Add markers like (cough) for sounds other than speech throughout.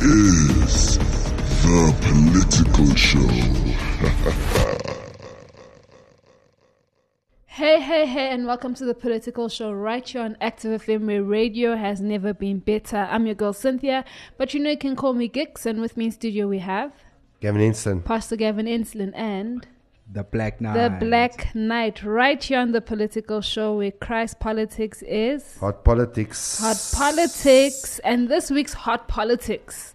is the political show. Hey, hey, hey, and welcome to the Political Show right here on Active FM where radio has never been better. I'm your girl Cynthia, but you know you can call me Gix, and with me in studio we have Gavin Inston. Pastor Gavin Inslin and The Black Knight. the Black Knight right here on the Political Show where Christ politics is Hot politics. hot politics, and this week's hot politics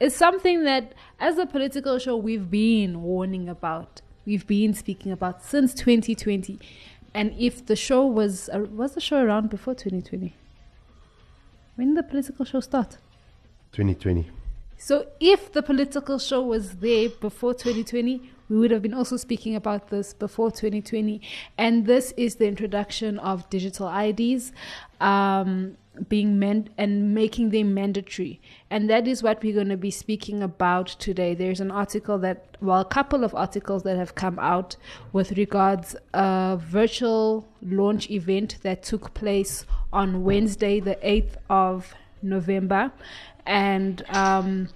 is something that, as a political show, we've been warning about. We've been speaking about since 2020. And if the show was uh, was the show around before 2020? When did the political show start? 2020. So if the political show was there before 2020, we would have been also speaking about this before 2020. And this is the introduction of digital IDs um, being meant and making them mandatory. And that is what we're going to be speaking about today. There's an article that, well, a couple of articles that have come out with regards a virtual launch event that took place on Wednesday, the 8th of November, and um,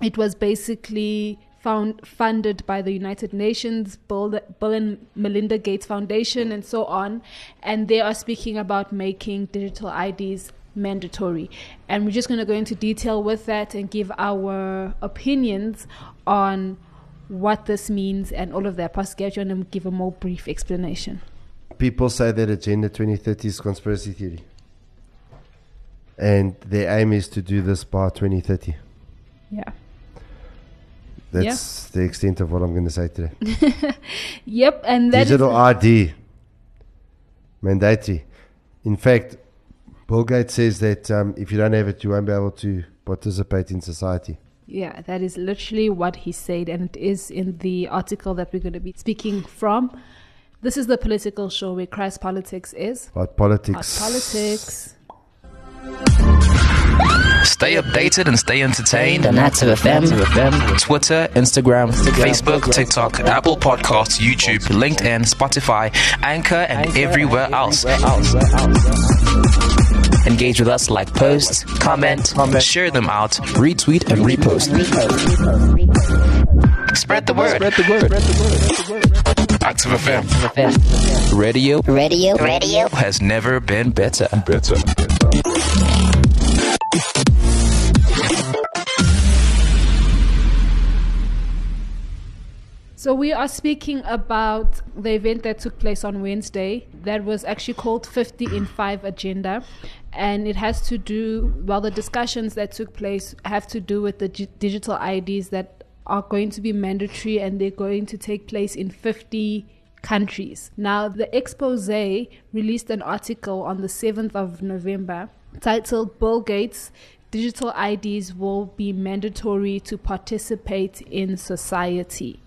it was basically found funded by the United Nations, Bill, Bill and Melinda Gates Foundation, and so on. And they are speaking about making digital IDs mandatory. And we're just going to go into detail with that and give our opinions on what this means and all of that. Pastor Gary, and give a more brief explanation. People say that Agenda 2030 is conspiracy theory. And their aim is to do this by 2030. Yeah. That's the extent of what I'm going to say today. (laughs) Yep. And that Digital ID. Mandatory. In fact, Bill Gates says that um, if you don't have it, you won't be able to participate in society. Yeah, that is literally what he said, and it is in the article that we're going to be speaking from. This is the political show where Christ politics is. Hot Hot politics. (laughs) politics. Stay updated and stay entertained. on Active FM. Twitter, Instagram, Facebook, TikTok, Apple Podcasts, YouTube, LinkedIn, Spotify, Anchor, and everywhere else. Engage with us, like posts, comment, share them out, retweet and repost. Spread the word. Spread the word. Active FM. Radio Radio. Radio. has never been better. Better. So we are speaking about the event that took place on Wednesday that was actually called 50 in 5 agenda and it has to do well the discussions that took place have to do with the g- digital IDs that are going to be mandatory and they're going to take place in 50 countries. Now the expose released an article on the 7th of November titled Bill Gates digital IDs will be mandatory to participate in society.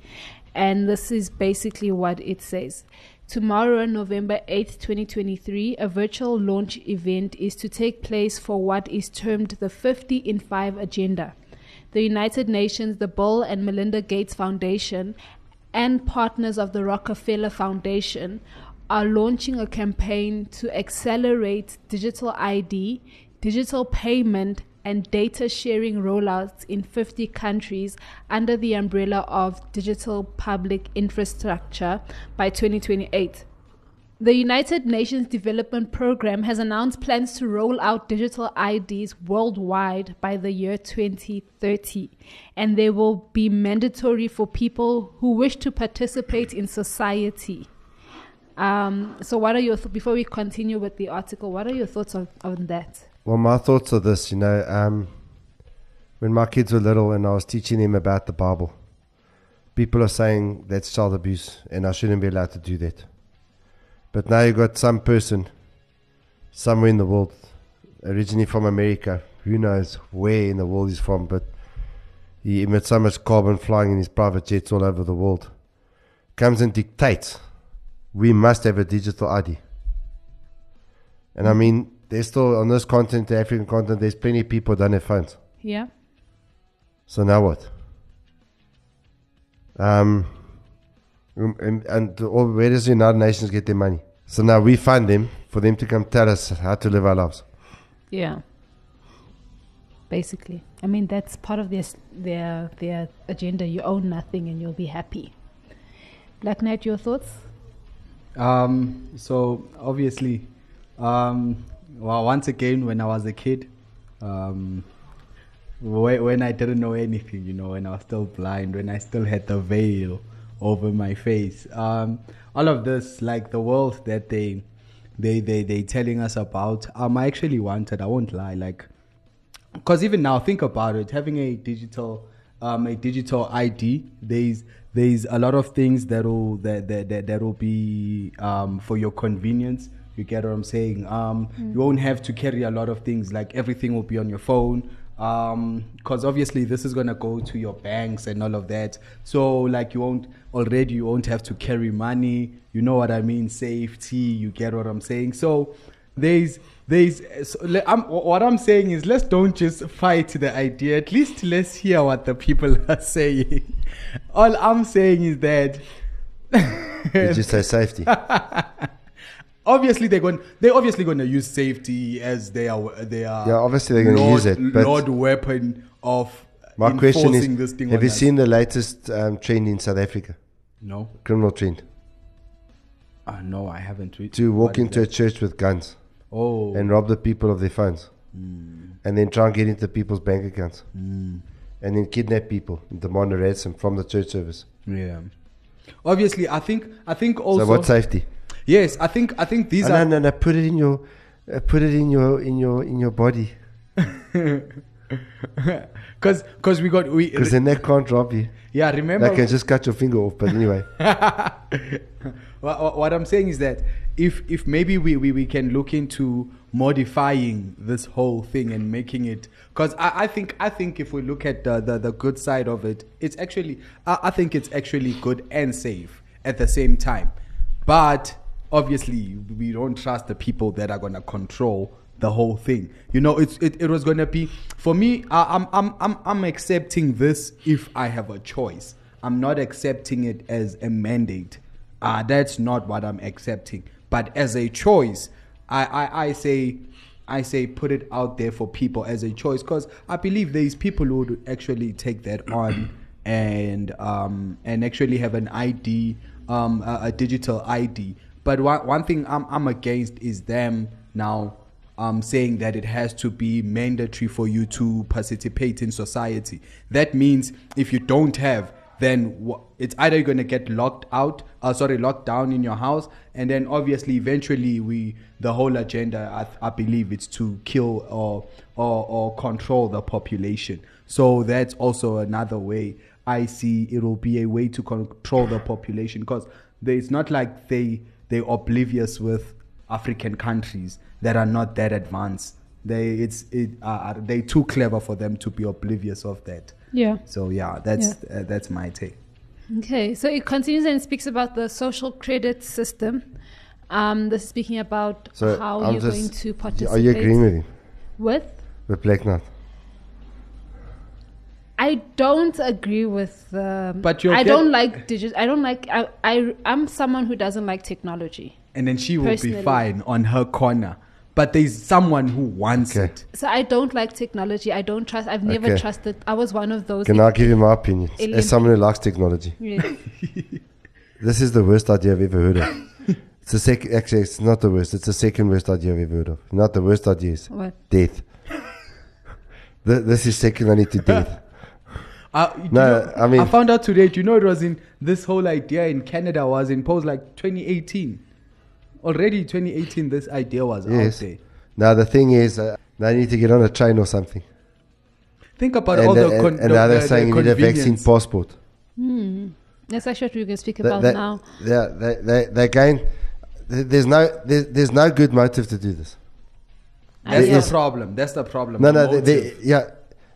And this is basically what it says. Tomorrow, November 8th, 2023, a virtual launch event is to take place for what is termed the 50 in 5 agenda. The United Nations, the Bill and Melinda Gates Foundation, and partners of the Rockefeller Foundation are launching a campaign to accelerate digital ID, digital payment, and data sharing rollouts in 50 countries under the umbrella of digital public infrastructure by 2028. The United Nations Development Programme has announced plans to roll out digital IDs worldwide by the year 2030, and they will be mandatory for people who wish to participate in society. Um, so, what are your th- before we continue with the article? What are your thoughts on, on that? Well, my thoughts are this, you know, um, when my kids were little and I was teaching them about the Bible, people are saying that's child abuse and I shouldn't be allowed to do that. But now you've got some person somewhere in the world, originally from America, who knows where in the world he's from, but he emits so much carbon flying in his private jets all over the world, comes and dictates we must have a digital ID. And I mean, there's still on this continent, the African continent, there's plenty of people that don't have phones. Yeah. So now what? Um, um, and, and all, where does the United Nations get their money? So now we fund them for them to come tell us how to live our lives. Yeah. Basically, I mean that's part of their their their agenda. You own nothing and you'll be happy. Black Knight, your thoughts? Um, so obviously, um, well, once again, when I was a kid, um, when, I didn't know anything, you know, when I was still blind, when I still had the veil over my face, um, all of this, like the world that they, they, they, they telling us about, um, I actually wanted. I won't lie, like, because even now, think about it, having a digital, um, a digital ID, there's there's a lot of things that will that that, that will be um, for your convenience. You get what I'm saying? Um, You won't have to carry a lot of things. Like everything will be on your phone. Because obviously this is gonna go to your banks and all of that. So like you won't already you won't have to carry money. You know what I mean? Safety. You get what I'm saying? So there's there's so I'm, what I'm saying is let's don't just fight the idea. At least let's hear what the people (laughs) are saying. All I'm saying is that Did you say safety? (laughs) obviously they're going they're obviously going to use safety as their their Yeah, obviously they're gonna use it, but- lord weapon of My question enforcing is: this thing Have you us. seen the latest um, trend in South Africa? no Criminal trend uh, no I haven't to walk into a church with guns oh and rob the people of their phones, Hmm. and then try and get into people's bank accounts, and then kidnap people and demand a ransom from the church service. yeah obviously I think I think also so what safety? Yes I think I think these are no, no, no. Put it in your, uh, put it in your, in your, in your body, (laughs) because because we got we because then they can't rob you. yeah remember They can just cut your finger off. But anyway, (laughs) what, what- what I'm saying is that if if maybe we, we, we can look into modifying this whole thing and making it because I, I think I think if we look at the, the, the good side of it, it's actually I, I think it's actually good and safe at the same time. But obviously we don't trust the people that are gonna control the whole thing. You know, it's it, it was gonna be for me. I, I'm I'm I'm I'm accepting this if I have a choice. I'm not accepting it as a mandate. Uh, that's not what I'm accepting. But as a choice, I, I, I say I say put it out there for people as a choice because I believe there's people who would actually take that (clears throat) on and um, and actually have an ID, um, a, a digital ID. But one, one thing I'm, I'm against is them now um, saying that it has to be mandatory for you to participate in society. That means if you don't have, then it's either you're going to get locked out, uh, sorry, locked down in your house, and then obviously eventually we, the whole agenda, I, I believe it's to kill or, or, or control the population. So that's also another way I see it will be a way to control the population because it's not like they, they're oblivious with African countries that are not that advanced. They it's it uh, they too clever for them to be oblivious of that. Yeah. So yeah, that's Uh, that's my take. Okay, so it continues and speaks about the social credit system. Um, this is speaking about so how I'm you're just, going to participate. Are you agreeing with him? with? With Black Knight? I don't agree with. Um, But you'll I get- don't like digit. I don't like. I, I. I'm someone who doesn't like technology. And then she will Personally. be fine on her corner. But there's someone who wants Okay. it. So I don't like technology. I don't trust. I've never Okay. trusted. I was one of those. Can I give you my opinion? Alien As someone who likes technology, Yeah. (laughs) this is the worst idea I've ever heard of. It's the second. Actually, it's not the worst. It's the second worst idea I've ever heard of. Not the worst ideas. What? death. (laughs) Th- this is second only to death. Uh, you No, know, I mean- I found out today. Do you know it was in this whole idea in Canada was imposed like 2018. Already 2018, this idea was Yes. out there. Now the thing is, uh, they need to get on a train or something. Think about and all the- the, con- and, and the, now they're the- saying the you need a vaccine convenience. passport. That's actually what we're going to speak They- about they- now. Yeah, they, they, they're going. There's no, there's, there's no good motive to do this. That's Yeah. the problem. That's the problem. No, the no, they, they, yeah,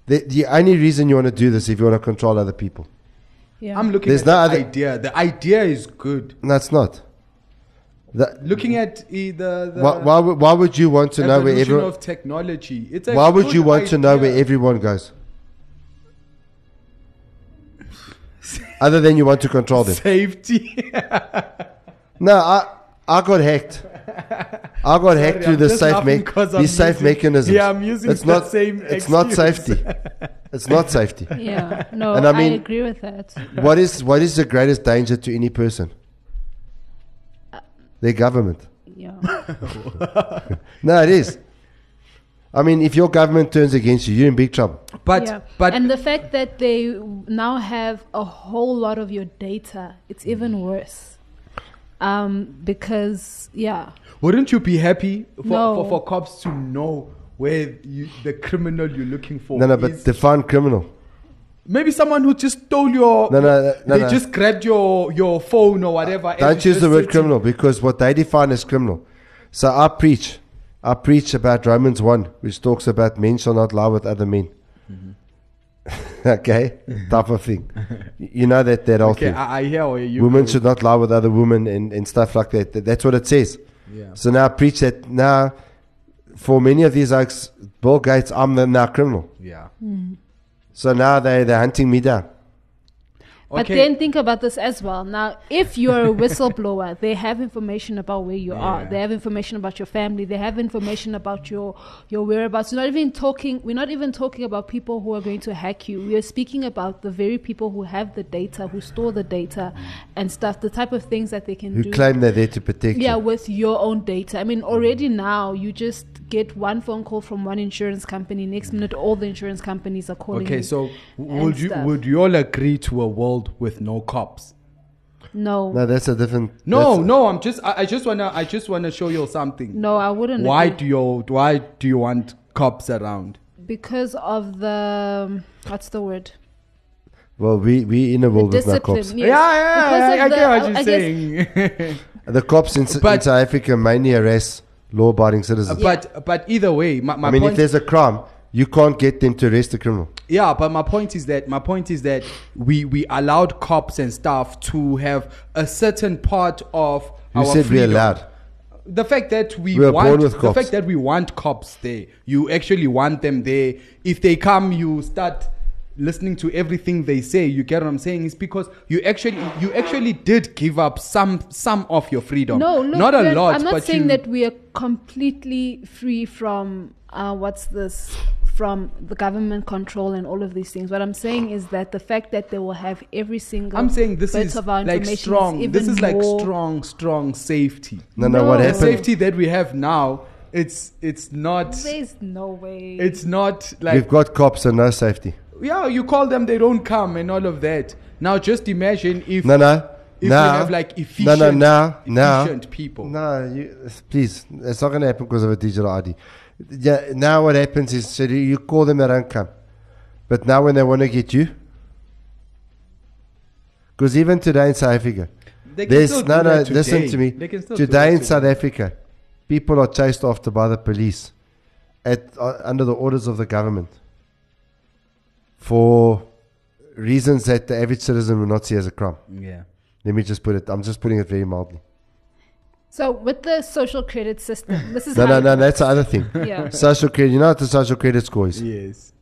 The, the only reason you want to do this if you want to control other people. Yeah. I'm looking There's at no the other- idea. The idea is good. No, it's not. The, Looking at the, the why, why, would- why would you want to know where evolution everyone? of technology. It's a Why would good you want to know where everyone goes? Other than you want to control them. (laughs) safety? No, I I got hacked. I got hacked Sorry, through I'm the safe laughing me- 'cause I'm these safe using- mechanisms. Yeah, I'm using it's the not, same It's not safety. It's not safety. (laughs) Yeah. No, And I mean, I, mean- agree with that. What is what is the greatest danger to any person? Their government. Yeah. (laughs) No, it is. I mean, if your government turns against you, you're in big trouble. But yeah. but and the fact that they now have a whole lot of your data, it's even worse. Um, because yeah, wouldn't you be happy for, No. for, for cops to know where you, the criminal you're looking for? No, no, but is? define criminal. maybe someone who just stole your. No, no, no, they no. just grabbed your your phone or whatever. Don't it's use the word criminal because what they define as criminal. So I preach, I preach about Romans one, which talks about men shall not lie with other men. Mm-hmm. (laughs) okay, type of thing. You know that that whole Okay, thing. I, I hear you. women should not lie with other women and, and stuff like that. That's what it says. Yeah. So now I preach that now for many of these oaks, Bill Gates, I'm the now criminal. Yeah. Hmm. So now they they're hunting me down. But Okay. then think about this as well. Now, if you're a whistleblower, they have information about where you are. They have information about your family. They have information about your your whereabouts. We're not even talking. We're not even talking about people who are going to hack you. We are speaking about the very people who have the data, who store the data, and stuff. The type of things that they can Who do. claim they're there to protect yeah, you. with your own data. I mean, already now you just get one phone call from one insurance company. Next minute, all the insurance companies are calling. Okay, so would you stuff. would you all agree to a world with no cops? no, No, that's a different. No, no. I'm just. I, I just wanna. I just wanna show you something. no, I wouldn't. Why agree. do you Why do you want cops around? because of the um, what's the word Well, we we in a the world with no cops. yes. Yeah, yeah. Because I, of I the- get what you're guess- saying. (laughs) The cops in, S- in South Africa mainly harass law-abiding uh, citizens. but but either way, my, my I mean, point. if there's a crime, you can't get them to arrest the criminal. yeah, but my point is that my point is that we we allowed cops and staff to have a certain part of Who our said we freedom. allowed? The fact that we, We were want born with the cops. fact that we want cops there, you actually want them there. If they come, you start listening to everything they say. You get what I'm saying? It's because you actually you actually did give up some some of your freedom. no look not a lot. i'm not but saying you, that we are completely free from uh, what's this from the government control and all of these things what i'm saying is that the fact that they will have every single I'm saying this bit is of our like information is strong. This is like strong, strong safety. No, no, what No. The happened? safety that we have now, it's it's not. there's no way It's not like We've got cops and no safety. Yeah. You call them, they don't come, and all of that. Now, just imagine if No, no. if now, we have like efficient, no, now, now, efficient people. No, you, please, it's not going to happen because of a digital ID. Yeah, now what happens is, so you- call them, they don't come. But now when they want to get you, because even today in South Africa, They can there's no, no. that Listen to me. They can still Today in South Africa, people are chased after by the police, at uh, under the orders of the government, for reasons that the average citizen will not see as a crime. Yeah. Let me just put it. I'm just putting it very mildly. so with the social credit system this is No, no, no. That's the other thing. yeah Social credit. You know what the social credit score is? Yes.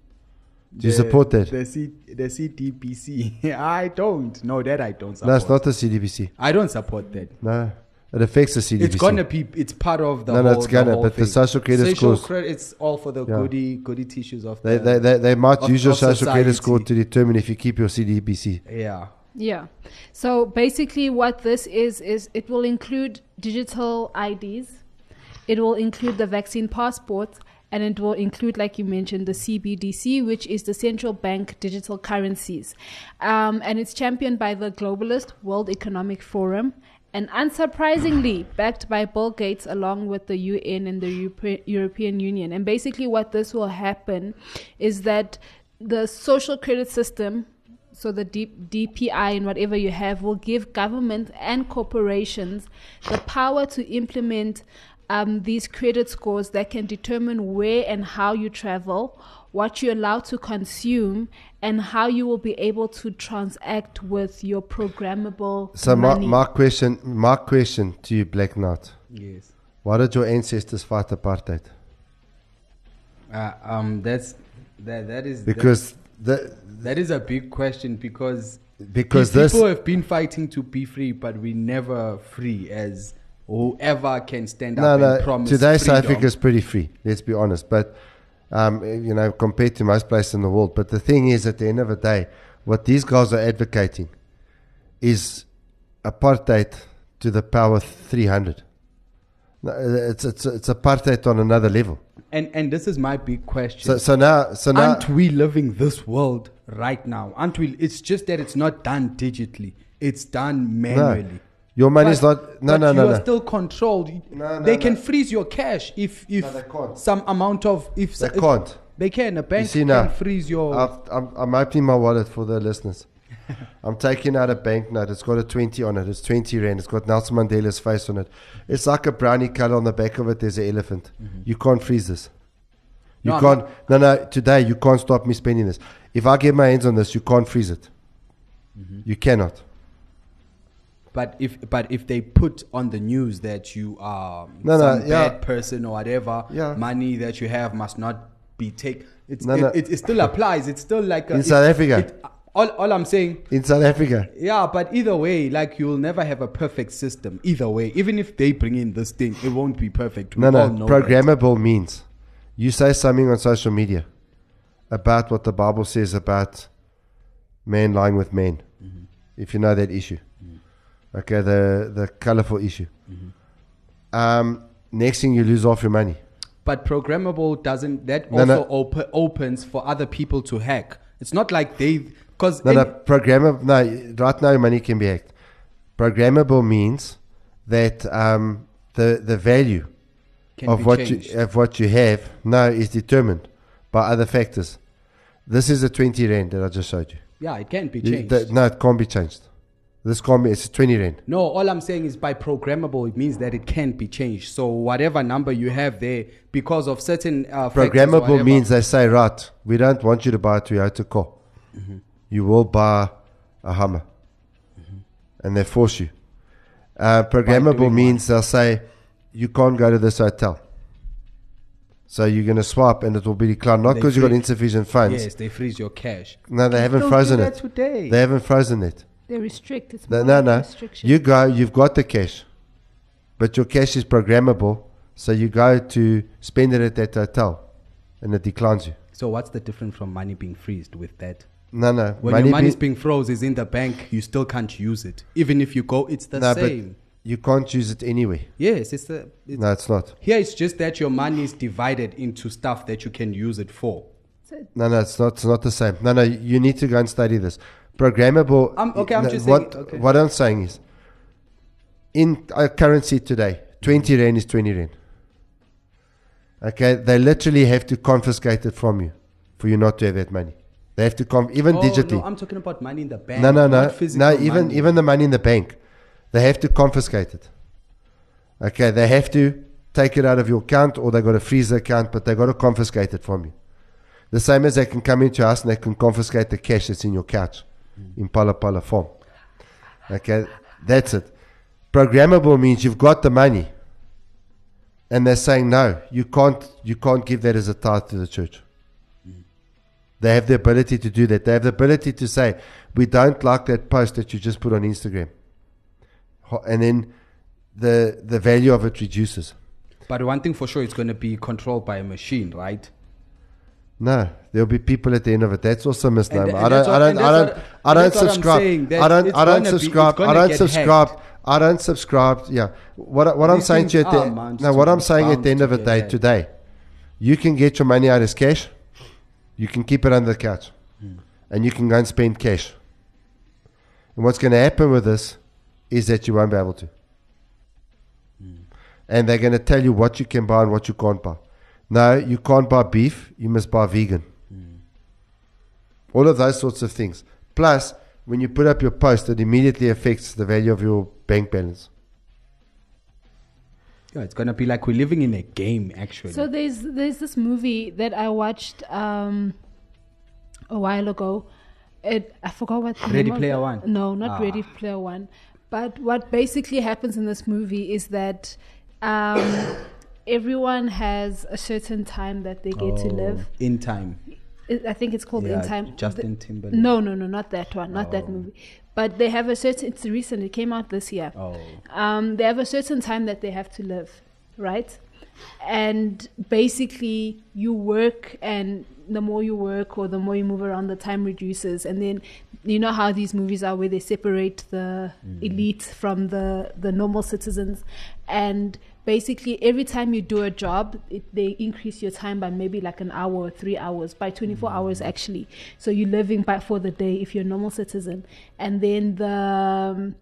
Do you support that? The, C, the CDPC. (laughs) I don't. No, that I don't support. No, it's not the CDBC. I don't support that. No, it affects the CDBC. It's gonna be. It's part of the. No, no, it's gonna, The whole but the social credit social scores- credit. It's all for the Yeah. goody goody tissues of. They, the, they, they, they might of- use your of social credit score to determine if you keep your CDBC. Yeah. Yeah. So basically, what this is is it will include digital IDs, it will include the vaccine passport, and it will include, like you mentioned, the CBDC, which is the central bank digital currencies, um, and it's championed by the globalist World Economic Forum. And unsurprisingly, backed by Bill Gates along with the UN and the Europe- European Union. And basically, what this will happen is that the social credit system so the D- DPI and whatever you have will give government and corporations the power to implement um, these credit scores that can determine where and how you travel, what you allow to consume, and how you will be able to transact with your programmable So my, money. my question, my question to you, Black Knight. Yes. Why did your ancestors fight apartheid? Uh, um, that's that. That is Because the that, that is a big question because because pe- this people have been fighting to be free, but we never free as whoever can stand no up no and promise. today South. Africa is pretty free. Let's be honest, but um, you know compared to most places in the world. But the thing is, at the end of the day, what these guys are advocating is apartheid to the power three hundred. No, It's it's it's apartheid on another level. And and this is my big question. So so now so now Aren't we living this world right now? Aren't we? It's just that it's not done digitally. It's done manually. Your money's But- not no no no you no are no. still controlled. No, no, they can freeze your cash if if No, they can't. some amount of if They if- can't. They can. A bank see can now, freeze your. I've, I'm, I'm opening my wallet for the listeners. (laughs) I'm taking out a banknote. It's got a 20 on it. It's 20 rand. It's got Nelson Mandela's face on it. It's like a brownie color on the back of it. There's an elephant. Mm-hmm. You can't freeze this. You No, can't. No, no. Today you can't stop me spending this. If I get my hands on this, you can't freeze it. Mm-hmm. You cannot. But if but if they put on the news that you are No, no, some yeah. bad person or whatever, Yeah. money that you have must not be taken. It's, No, it, no. It, it still applies. It's still like a, In South Africa. all, all I'm saying, In South Africa, yeah, but either way, like you'll never have a perfect system. Either way, even if they bring in this thing, it won't be perfect. We no, all no. know that. Programmable means you say something on social media about what the Bible says about man lying with men. Mm-hmm. If you know that issue, okay, the the colorful issue. Mm-hmm. Um, next thing you lose off your money. But programmable doesn't. That No, also no. Op- opens for other people to hack. It's not like they because No, no, programmable. No, right now your money can be hacked. Programmable means that um, the the value can of what changed. you of what you have now is determined by other factors. This is a twenty rand that I just showed you. yeah, it can be You- changed. no, it can't be changed. This can't be. It's twenty rand. No, all I'm saying is by programmable, it means that it can be changed. So whatever number you have there, because of certain uh, Programmable whatever- means they say, right, we don't want you to buy a Toyota car. Mm-hmm. You will buy a Hummer, and they force you. Uh, programmable means they'll say, you can't go to this hotel. So you're going to swap, and it will be declined not because you've got insufficient funds. yes, they freeze your cash. No, they haven't Don't frozen do that it. today. They haven't frozen it. They restrict. It's No, no, no. You go, you've got the cash, but your cash is programmable. So you go to spend it at that hotel, and it declines you. So what's the difference from money being freezed with that? No, no. When money your money's be- being froze is in the bank, you still can't use it. Even if you go, it's the no, same. but you can't use it anyway. Yes, it's the. It's, No, it's not. Here it's just that your money is divided into stuff that you can use it for. No, no, it's not. It's not the same. No, no. You need to go and study this. Programmable. I'm- okay, I'm just what, saying- okay. What I'm saying is, in a currency today, twenty rand is twenty rand. Okay, they literally have to confiscate it from you for you not to have that money. They have to come even oh, digitally. No, I'm talking about money in the bank. No, no, no, no. Even money. even the money in the bank, they have to confiscate it. Okay, they have to take it out of your account, or they got to freeze the account, but they got to confiscate it from you. The same as they can come into your house and they can confiscate the cash that's in your couch, Mm-hmm. in Phala Phala form. Okay, that's it. Programmable means you've got the money, and they're saying no, you can't. You can't give that as a tithe to the church. Mm-hmm. They have the ability to do that. They have the ability to say, we don't like that post that you just put on Instagram. And then the the value of it reduces. But one thing for sure, it's going to be controlled by a machine, right? No, there'll be people at the end of it. That's also a misnomer. I don't, I don't, I don't, I don't that's what I'm subscribe. I don't, I don't subscribe. I don't subscribe. I don't subscribe. Yeah. What, what I'm saying to you at the, are, no, what I'm saying at the end of the day today, you can get your money out as cash. You can keep it under the couch, Hmm. and you can go and spend cash. And what's going to happen with this is that you won't be able to. Hmm. And they're going to tell you what you can buy and what you can't buy. No, you can't buy beef. You must buy vegan. All of those sorts of things. Plus, when you put up your post, it immediately affects the value of your bank balance. Yeah, it's gonna be like we're living in a game, actually. So there's there's this movie that I watched um, a while ago. It I forgot what the Ready name of Player it- One? No, not Ah. Ready Player One. But what basically happens in this movie is that um, everyone has a certain time that they get to Oh, live. in time. I think it's called Yeah, In Time. Justin Timberlake. No, no, no, not that one, not that Oh. movie. But they have a certain. It's recent. It came out this year. Oh. Um, they have a certain time that they have to live, right? And basically, you work, and the more you work or the more you move around, the time reduces. And then, you know how these movies are, where they separate the elite from the the normal citizens, and basically every time you do a job, it, they increase your time by maybe like an hour or three hours, by 24 hours actually. So you're living by for the day if you're a normal citizen, and then the um,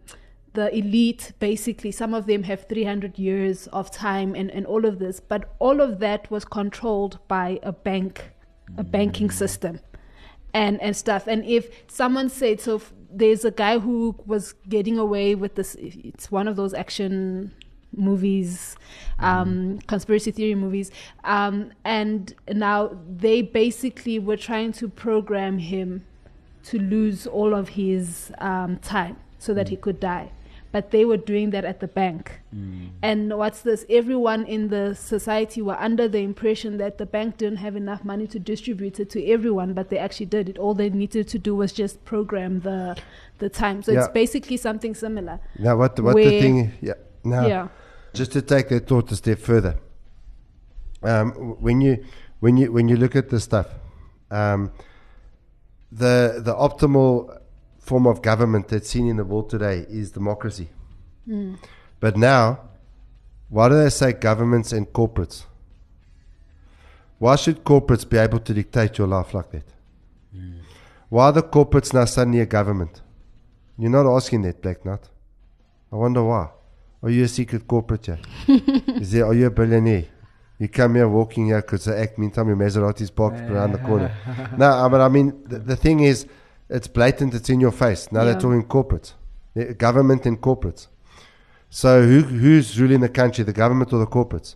the elite basically some of them have 300 years of time and, and all of this but all of that was controlled by a bank a banking system and and stuff. And if someone said so f- there's a guy who was getting away with this it's one of those action movies um conspiracy theory movies um and now they basically were trying to program him to lose all of his um, time so that he could die. But they were doing that at the bank. And what's this? Everyone in the society were under the impression that the bank didn't have enough money to distribute it to everyone, but they actually did it. All they needed to do was just program the the time. So Yeah. it's basically something similar. Now, what the, what the thing? Yeah. Now, Yeah. Just to take that thought a step further. Um, when you when you when you look at this stuff, um, the the optimal form of government that's seen in the world today is democracy. Mm. But now, why do they say governments and corporates? Why should corporates be able to dictate your life like that? Why are the corporates now suddenly a government? You're not asking that, Black Nut. I wonder why. Are you a secret corporate here? (laughs) Is there, are you a billionaire? You come here walking here because the act meantime your Maserati's parked around the corner. (laughs) no, but I mean, the, the thing is, it's blatant, it's in your face. Now Yeah. they're talking corporates, The government and corporates. So who, who's ruling the country, the government or the corporates?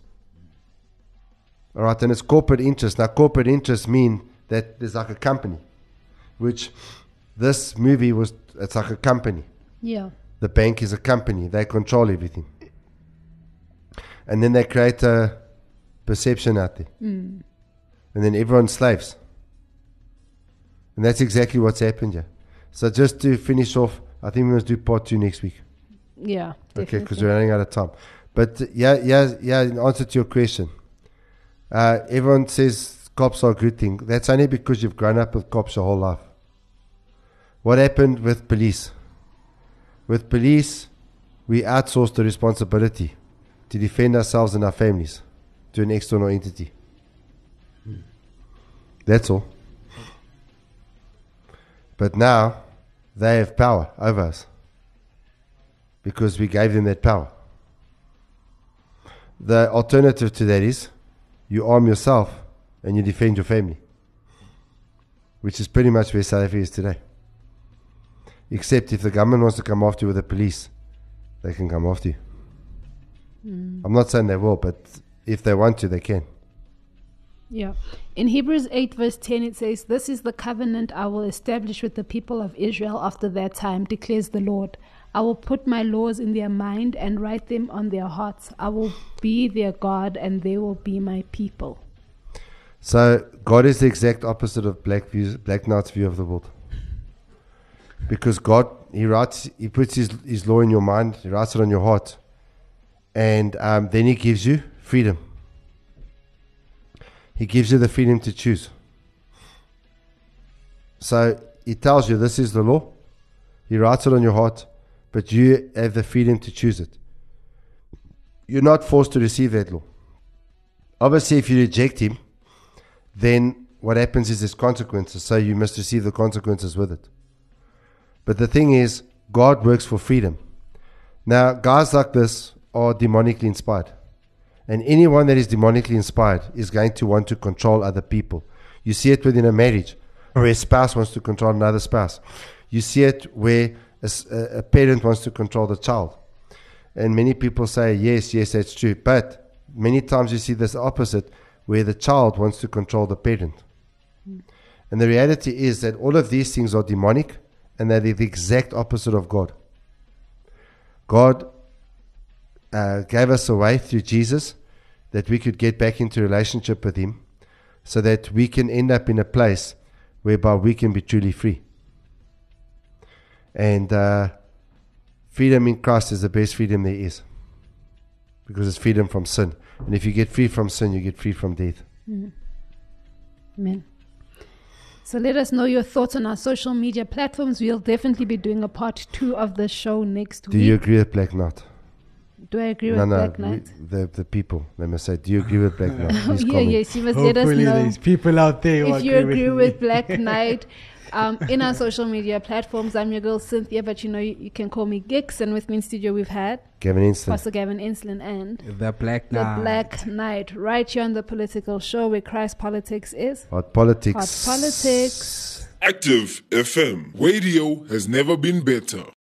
All right, and it's corporate interest. Now, corporate interests mean that there's like a company, which this movie was, it's like a company. Yeah. The bank is a company, they control everything. And then they create a perception out there. Mm. And then everyone's slaves. And that's exactly what's happened here. So just to finish off, I think we must do part two next week. Yeah. Okay, because we're running out of time. But yeah, yeah, yeah. In answer to your question, uh, everyone says cops are a good thing. That's only because you've grown up with cops your whole life. What happened with police? With police, we outsource the responsibility to defend ourselves and our families to an external entity. That's all. But now they have power over us because we gave them that power. The alternative to that is you arm yourself and you defend your family, which is pretty much where South Africa is today. Except if the government wants to come after you with the police, they can come after you. Mm. I'm not saying they will, but if they want to, they can. Yeah. In Hebrews 8, verse 10, it says, This is the covenant I will establish with the people of Israel after that time, declares the Lord. I will put my laws in their mind and write them on their hearts. I will be their God, and they will be my people. So God is the exact opposite of Black views, Black Knight's view of the world. Because God, He writes, He puts His His law in your mind, He writes it on your heart, and um, then He gives you freedom. He gives you the freedom to choose. So He tells you this is the law. He writes it on your heart, but you have the freedom to choose it. You're not forced to receive that law. Obviously, if you reject Him, then what happens is there's consequences. So you must receive the consequences with it. But the thing is, God works for freedom. Now, guys like this are demonically inspired. And anyone that is demonically inspired is going to want to control other people. You see it within a marriage where a spouse wants to control another spouse. You see it where a parent wants to control the child. And many people say, yes, yes, that's true. But many times you see this opposite where the child wants to control the parent. And the reality is that all of these things are demonic and they're the exact opposite of God. God uh, gave us a way through Jesus that we could get back into relationship with Him so that we can end up in a place whereby we can be truly free. And uh, freedom in Christ is the best freedom there is because it's freedom from sin. And if you get free from sin, you get free from death. Amen. So let us know your thoughts on our social media platforms. We'll definitely be doing a part two of the show next Do week. Do you agree with Black Knight? Do I agree no, with no, Black we- Knight? the, the people. They must say, Do you agree with Black Knight? (laughs) Please yeah, comment. yes, you must let us Hopefully know. there's people out there if you agree agree with with. Black Knight (laughs) um, in our social media platforms. I'm your girl Cynthia, but you know you, you can call me Gix. And with me in studio we've had Gavin Instant. Pastor Gavin Inslin and The Black the Black Knight, right here on the political show where Christ politics is. Hot politics. Hot politics. Active FM. Radio has never been better.